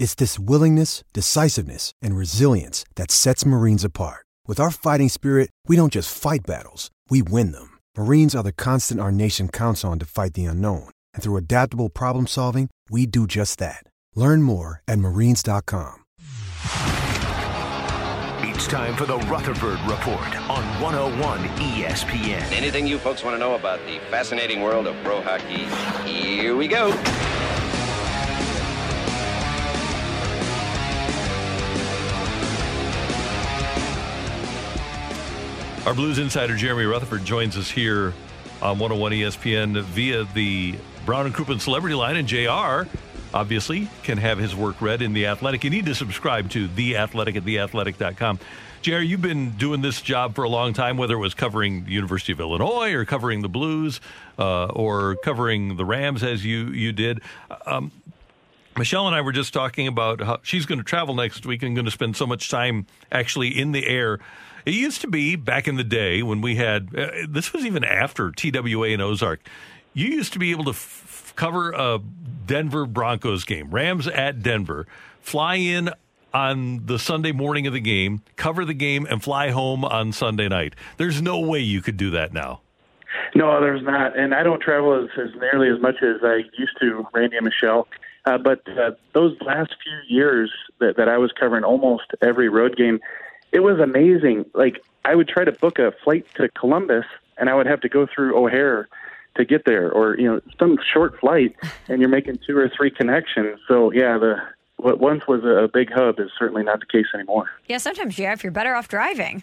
It's this willingness, decisiveness, and resilience that sets Marines apart. With our fighting spirit, we don't just fight battles, we win them. Marines are the constant our nation counts on to fight the unknown. And through adaptable problem solving, we do just that. Learn more at marines.com. It's time for the Rutherford Report on 101 ESPN. Anything you folks want to know about the fascinating world of pro hockey? Here we go. Our Blues insider Jeremy Rutherford joins us here on 101 ESPN via the Brown and Crouppen Celebrity Line, and JR obviously can have his work read in The Athletic. You need to subscribe to The Athletic at theathletic.com. JR, you've been doing this job for a long time, whether it was covering the University of Illinois or covering the Blues uh, or covering the Rams as you, you did. Um, Michelle and I were just talking about how she's going to travel next week and going to spend so much time actually in the air it used to be back in the day when we had, uh, this was even after TWA and Ozark. You used to be able to f- cover a Denver Broncos game, Rams at Denver, fly in on the Sunday morning of the game, cover the game, and fly home on Sunday night. There's no way you could do that now. No, there's not. And I don't travel as, as nearly as much as I used to, Randy and Michelle. Uh, but uh, those last few years that, that I was covering almost every road game, it was amazing. Like I would try to book a flight to Columbus, and I would have to go through O'Hare to get there, or you know, some short flight, and you're making two or three connections. So yeah, the what once was a big hub is certainly not the case anymore. Yeah, sometimes yeah, if you're better off driving.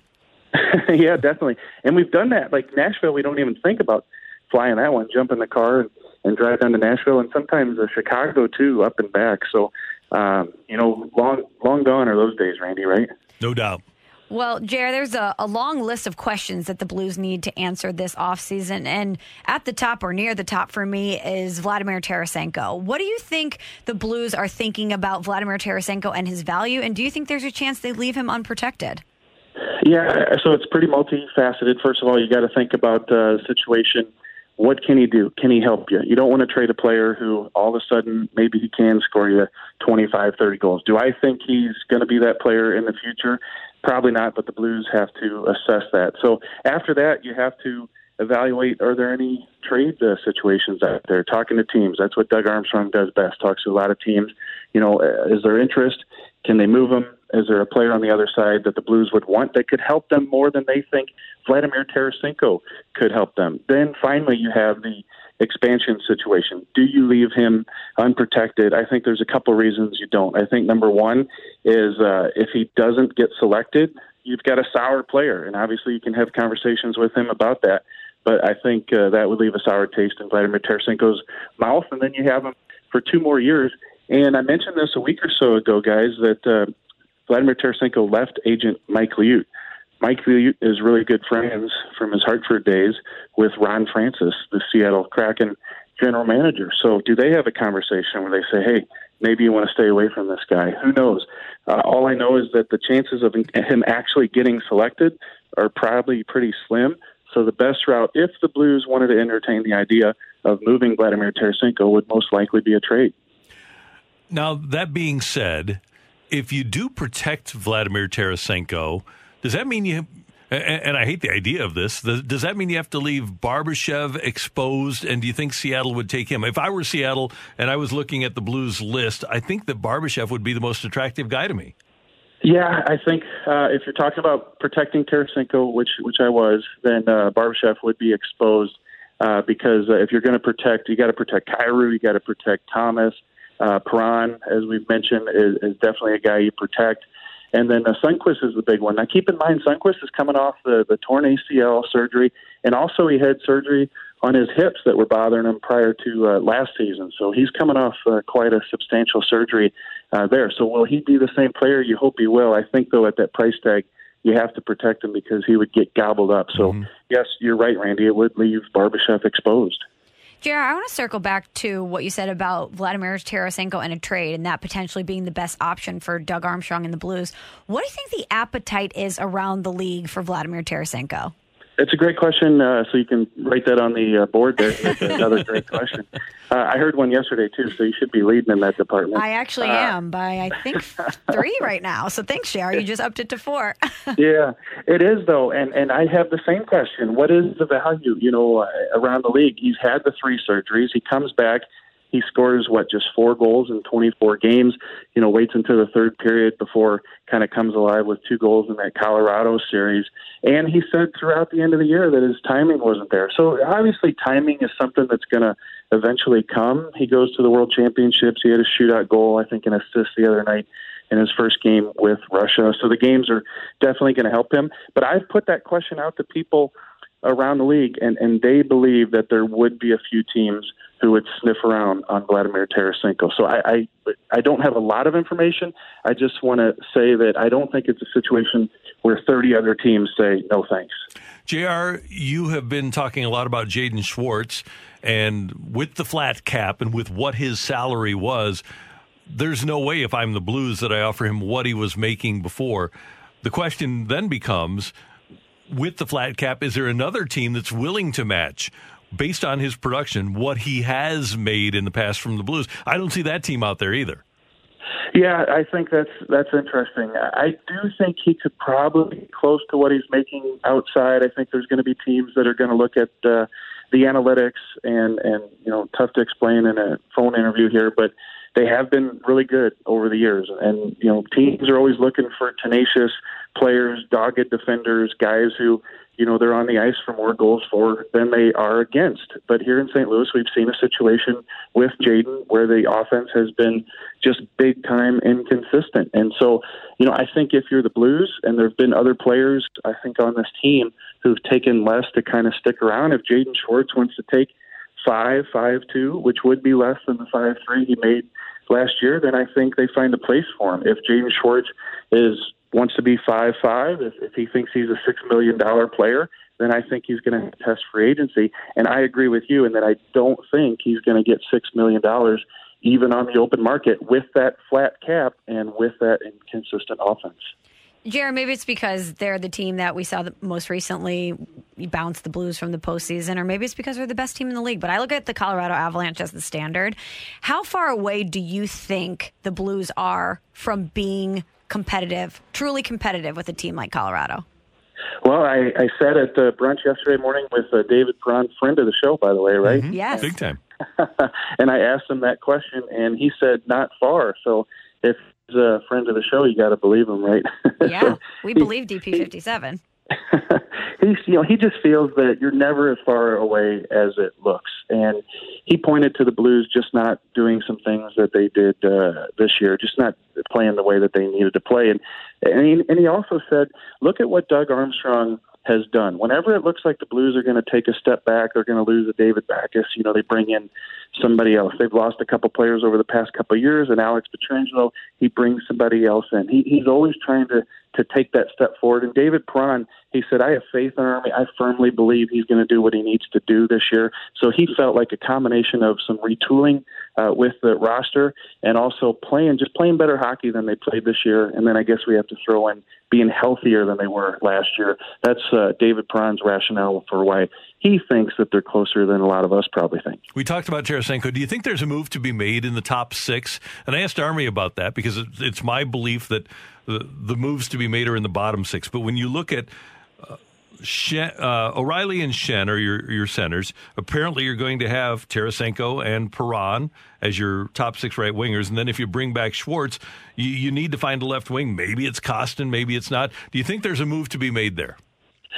yeah, definitely. And we've done that. Like Nashville, we don't even think about flying that one. Jump in the car and, and drive down to Nashville, and sometimes uh, Chicago too, up and back. So, um, you know, long long gone are those days, Randy. Right? No doubt. Well, Jer, there's a, a, long list of questions that the Blues need to answer this offseason. And at the top or near the top for me is Vladimir Tarasenko. What do you think the Blues are thinking about Vladimir Tarasenko and his value? And do you think there's a chance they leave him unprotected? Yeah, so it's pretty multifaceted. First of all, you got to think about the situation. What can he do? Can he help you? You don't want to trade a player who all of a sudden maybe he can score you 25, 30 goals. Do I think he's going to be that player in the future? Probably not, but the Blues have to assess that. So after that, you have to evaluate are there any trade uh, situations out there? Talking to teams that's what doug armstrong does best talks to a lot of teams. You know uh, is there interest? Can they move them is there a player on the other side that the blues would want that could help them more than they think? Vladimir tarasenko could help them. Then finally you have the expansion situation. Do you leave him unprotected? I think there's a couple reasons you don't. I think number one is uh, if he doesn't get selected, you've got a sour player, and obviously you can have conversations with him about that. But I think uh, that would leave a sour taste in Vladimir Tarasenko's mouth, and then you have him for two more years. And I mentioned this a week or so ago, guys, that uh, Vladimir Tarasenko left agent Mike Liut. Mike is really good friends from his Hartford days with Ron Francis, the Seattle Kraken general manager. So, do they have a conversation where they say, "Hey, maybe you want to stay away from this guy"? Who knows? Uh, all I know is that the chances of him actually getting selected are probably pretty slim. So, the best route, if the Blues wanted to entertain the idea of moving Vladimir Tarasenko, would most likely be a trade. Now, that being said, if you do protect Vladimir Tarasenko, does that mean you? And I hate the idea of this. Does that mean you have to leave Barbashev exposed? And do you think Seattle would take him? If I were Seattle and I was looking at the Blues list, I think that Barbashev would be the most attractive guy to me. Yeah, I think uh, if you're talking about protecting Tarasenko, which which I was, then uh, Barbashev would be exposed uh, because uh, if you're going to protect, you got to protect Kyrou, you got to protect Thomas. Uh, Perron, as we've mentioned, is, is definitely a guy you protect. And then uh, Sundqvist is the big one. Now, keep in mind, Sundqvist is coming off the, the torn ACL surgery, and also he had surgery on his hips that were bothering him prior to uh, last season. So he's coming off uh, quite a substantial surgery uh, there. So will he be the same player? You hope he will. I think though at that price tag, you have to protect him because he would get gobbled up. So Mm-hmm. yes, you're right, Randy. It would leave Barbashev exposed. JR, I want to circle back to what you said about Vladimir Tarasenko and a trade and that potentially being the best option for Doug Armstrong and the Blues. What do you think the appetite is around the league for Vladimir Tarasenko? It's a great question. Uh, so you can write that on the uh, board there. That's another great question. Uh, I heard one yesterday too, so you should be leading in that department. I actually Uh, am by, I think, three right now. So thanks, JR. You just upped it to four. yeah, it is though, and and I have the same question. What is the value? You know, uh, around the league, he's had the three surgeries. He comes back. He scores what just four goals in 24 games. You know, waits until the third period before kind of comes alive with two goals in that Colorado series. And he said throughout the end of the year that his timing wasn't there. So obviously, timing is something that's going to eventually come. He goes to the World Championships. He had a shootout goal, I think, an assist the other night in his first game with Russia. So the games are definitely going to help him. But I've put that question out to people around the league, and, and they believe that there would be a few teams who would sniff around on Vladimir Tarasenko. So I, I, I don't have a lot of information. I just want to say that I don't think it's a situation where 30 other teams say no thanks. JR, you have been talking a lot about Jaden Schwartz, and with the flat cap and with what his salary was, there's no way if I'm the Blues that I offer him what he was making before. The question then becomes with the flat cap, is there another team that's willing to match based on his production what he has made in the past from the Blues? I don't see that team out there either. Yeah, I think that's that's interesting. I do think he could probably be close to what he's making outside. I think there's going to be teams that are going to look at uh, the analytics and and you know tough to explain in a phone interview here, but they have been really good over the years. And you know teams are always looking for tenacious players, dogged defenders, guys who you know they're on the ice for more goals for than they are against. But here in St. Louis, we've seen a situation with Jaden where the offense has been just big time inconsistent. And so, you know, I think if you're the Blues, and there have been other players I think on this team who've taken less to kind of stick around. If Jaden Schwartz wants to take five, five two, which would be less than the five three he made last year, then I think they find a place for him. If Jaden Schwartz is wants to be five five, if, if he thinks he's a six million dollar player, then I think he's going to test free agency. And I agree with you in that I don't think he's going to get six million dollars even on the open market with that flat cap and with that inconsistent offense. Jared, maybe it's because they're the team that we saw the most recently bounce the Blues from the postseason, or maybe it's because they're the best team in the league. But I look at the Colorado Avalanche as the standard. How far away do you think the Blues are from being competitive, truly competitive with a team like Colorado? Well, I, I sat at uh, brunch yesterday morning with uh, David Perron, friend of the show, by the way, right? Yes. Big time. and I asked him that question, and he said not far. So if he's a friend of the show, you got to believe him, right? Yeah, So we he- believe DP57. he's you know he just feels that you're never as far away as it looks, and he pointed to the Blues just not doing some things that they did uh, this year, just not playing the way that they needed to play, and and he, and he also said, look at what Doug Armstrong has done. Whenever it looks like the Blues are going to take a step back, they're going to lose a David Backes. You know, they bring in somebody else. They've lost a couple players over the past couple of years, and Alex Pietrangelo, he brings somebody else in. He, he's always trying to to take that step forward. And David Perron, he said, I have faith in Army. I firmly believe he's going to do what he needs to do this year. So he felt like a combination of some retooling uh, with the roster and also playing, just playing better hockey than they played this year. And then I guess we have to throw in being healthier than they were last year. That's uh, David Perron's rationale for why he thinks that they're closer than a lot of us probably think. We talked about Tarasenko. Do you think there's a move to be made in the top six? And I asked Army about that because it's, it's my belief that the, the moves to be made are in the bottom six. But when you look at uh, Schenn, uh, O'Reilly and Schenn are your, your centers. Apparently, you're going to have Tarasenko and Perron as your top six right wingers. And then if you bring back Schwartz, you, you need to find a left wing. Maybe it's Kostin, maybe it's not. Do you think there's a move to be made there?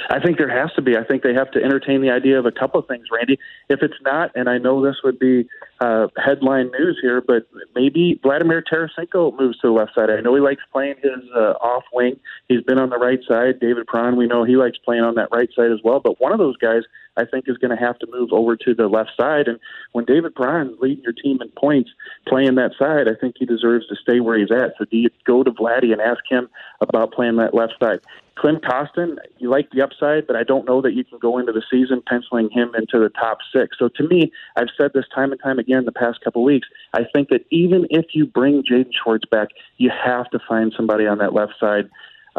I think there has to be. I think they have to entertain the idea of a couple of things, Randy. If it's not, and I know this would be uh, headline news here, but maybe Vladimir Tarasenko moves to the left side. I know he likes playing his uh, off wing. He's been on the right side. David Perron, we know he likes playing on that right side as well. But one of those guys, I think, is going to have to move over to the left side. And when David Perron leading your team in points, playing that side, I think he deserves to stay where he's at. So do you go to Vladdy and ask him about playing that left side? Klim Kostin, you like the upside, but I don't know that you can go into the season penciling him into the top six. So to me, I've said this time and time again the past couple weeks. I think that even if you bring Jaden Schwartz back, you have to find somebody on that left side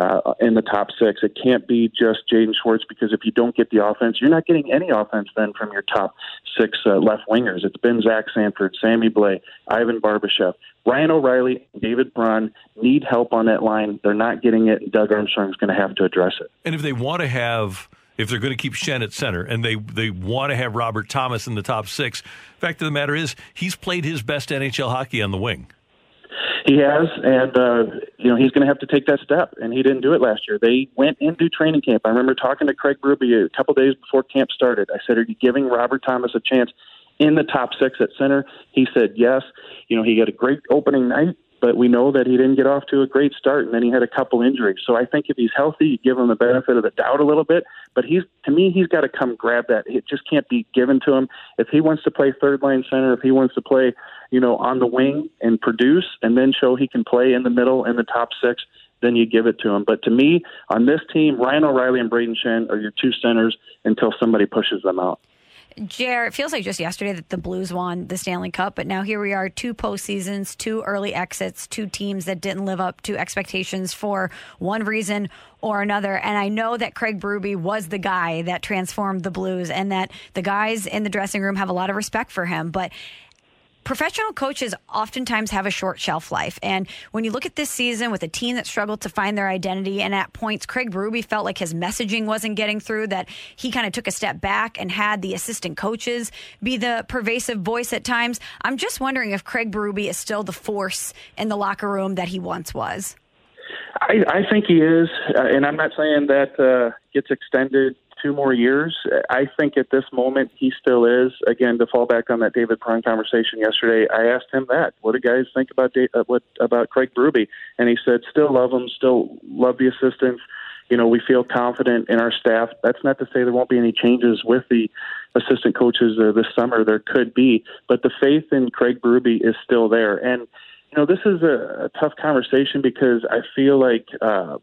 uh, in the top six. It can't be just Jaden Schwartz because if you don't get the offense, you're not getting any offense then from your top six uh, left wingers. It's been Zach Sanford, Sammy Blais, Ivan Barbashev. Ryan O'Reilly, David Perron need help on that line. They're not getting it, Doug Armstrong's going to have to address it. And if they want to have if they're going to keep Schenn at center and they, they want to have Robert Thomas in the top six, fact of the matter is he's played his best NHL hockey on the wing. He has, and uh, you know he's going to have to take that step, and he didn't do it last year. They went into training camp. I remember talking to Craig Berube a couple days before camp started. I said, "Are you giving Robert Thomas a chance in the top six at center?" He said, "Yes." You know, he had a great opening night, but we know that he didn't get off to a great start, and then he had a couple injuries. So I think if he's healthy, you give him the benefit of the doubt a little bit. But he's to me, he's got to come grab that. It just can't be given to him. If he wants to play third line center, if he wants to play you know, on the wing and produce and then show he can play in the middle in the top six, then you give it to him. But to me, on this team, Ryan O'Reilly and Brayden Schenn are your two centers until somebody pushes them out. Jer, it feels like just yesterday that the Blues won the Stanley Cup, but now here we are, two postseasons, two early exits, two teams that didn't live up to expectations for one reason or another. And I know that Craig Berube was the guy that transformed the Blues and that the guys in the dressing room have a lot of respect for him. But professional coaches oftentimes have a short shelf life. And when you look at this season with a team that struggled to find their identity, and at points, Craig Berube felt like his messaging wasn't getting through, that he kind of took a step back and had the assistant coaches be the pervasive voice at times. I'm just wondering if Craig Berube is still the force in the locker room that he once was. I, I think he is, uh, and I'm not saying that uh, gets extended two more years. I think at this moment he still is. Again, to fall back on that David Perron conversation yesterday, I asked him that. What do guys think about uh, what about Craig Berube? And he said, still love him, still love the assistants. You know, we feel confident in our staff. That's not to say there won't be any changes with the assistant coaches uh, this summer. There could be, but the faith in Craig Berube is still there. And you know, this is a, a tough conversation because I feel like uh,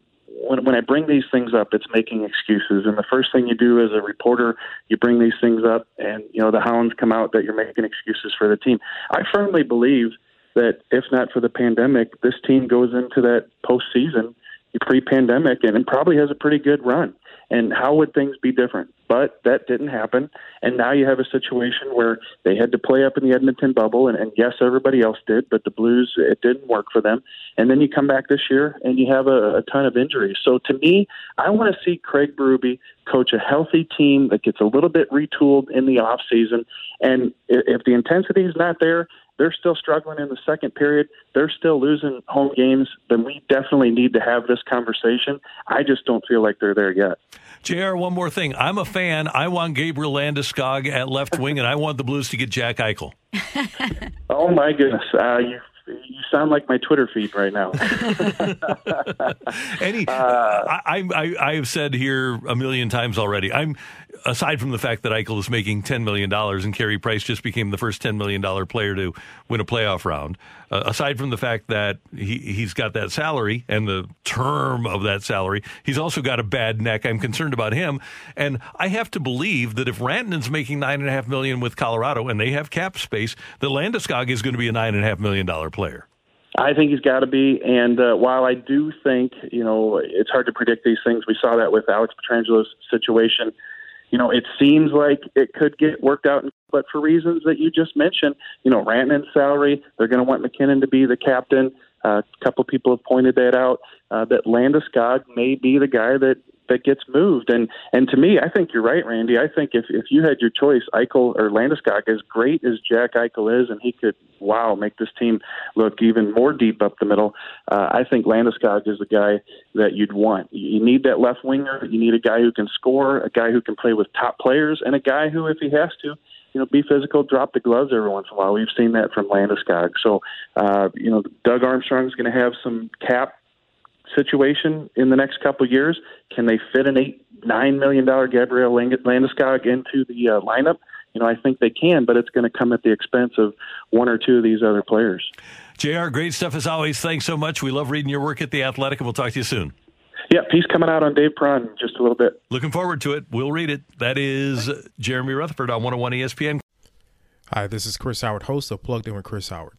when when I bring these things up, it's making excuses. And the first thing you do as a reporter, you bring these things up, and you know the hounds come out that you're making excuses for the team. I firmly believe that if not for the pandemic, this team goes into that postseason pre-pandemic and it probably has a pretty good run. And how would things be different? But that didn't happen. And now you have a situation where they had to play up in the Edmonton bubble. And, and yes, everybody else did, but the Blues, it didn't work for them. And then you come back this year and you have a, a ton of injuries. So to me, I want to see Craig Berube coach a healthy team that gets a little bit retooled in the off season. And if the intensity is not there, they're still struggling in the second period, they're still losing home games, then we definitely need to have this conversation. I just don't feel like they're there yet. JR, one more thing. I'm a fan. I want Gabriel Landeskog at left wing, and I want the Blues to get Jack Eichel. oh, my goodness. Uh, you you sound like my Twitter feed right now. Any, uh, I, I, I have said here a million times already. I'm aside from the fact that Eichel is making $10 million and Carey Price just became the first $10 million player to win a playoff round, uh, aside from the fact that he, he's got that salary and the term of that salary, he's also got a bad neck. I'm concerned about him. And I have to believe that if Rantanen's making 9.5 million with Colorado and they have cap space, that Landeskog is going to be a $9.5 million player. I think he's got to be. And uh, while I do think, you know, it's hard to predict these things, we saw that with Alex Pietrangelo's situation you know, it seems like it could get worked out, but for reasons that you just mentioned, you know, Rantanen's salary, they're going to want MacKinnon to be the captain. Uh, a couple people have pointed that out. Uh, that Landeskog may be the guy that that gets moved. And and to me, I think you're right, Randy. I think if if you had your choice, Eichel or Landeskog, as great as Jack Eichel is, and he could wow make this team look even more deep up the middle. Uh, I think Landeskog is the guy that you'd want. You need that left winger. You need a guy who can score, a guy who can play with top players, and a guy who, if he has to, you know, be physical, drop the gloves every once in a while. We've seen that from Landeskog. So, uh, you know, Doug Armstrong's going to have some cap situation in the next couple of years. Can they fit an eight, nine million dollar Gabriel Landeskog into the uh, lineup? You know, I think they can, but it's going to come at the expense of one or two of these other players. JR, great stuff as always. Thanks so much. We love reading your work at The Athletic, and we'll talk to you soon. Yeah, piece coming out on Dave Perron in just a little bit. Looking forward to it. We'll read it. That is Jeremy Rutherford on 101 ESPN. Hi, this is Chris Howard, host of Plugged In with Chris Howard.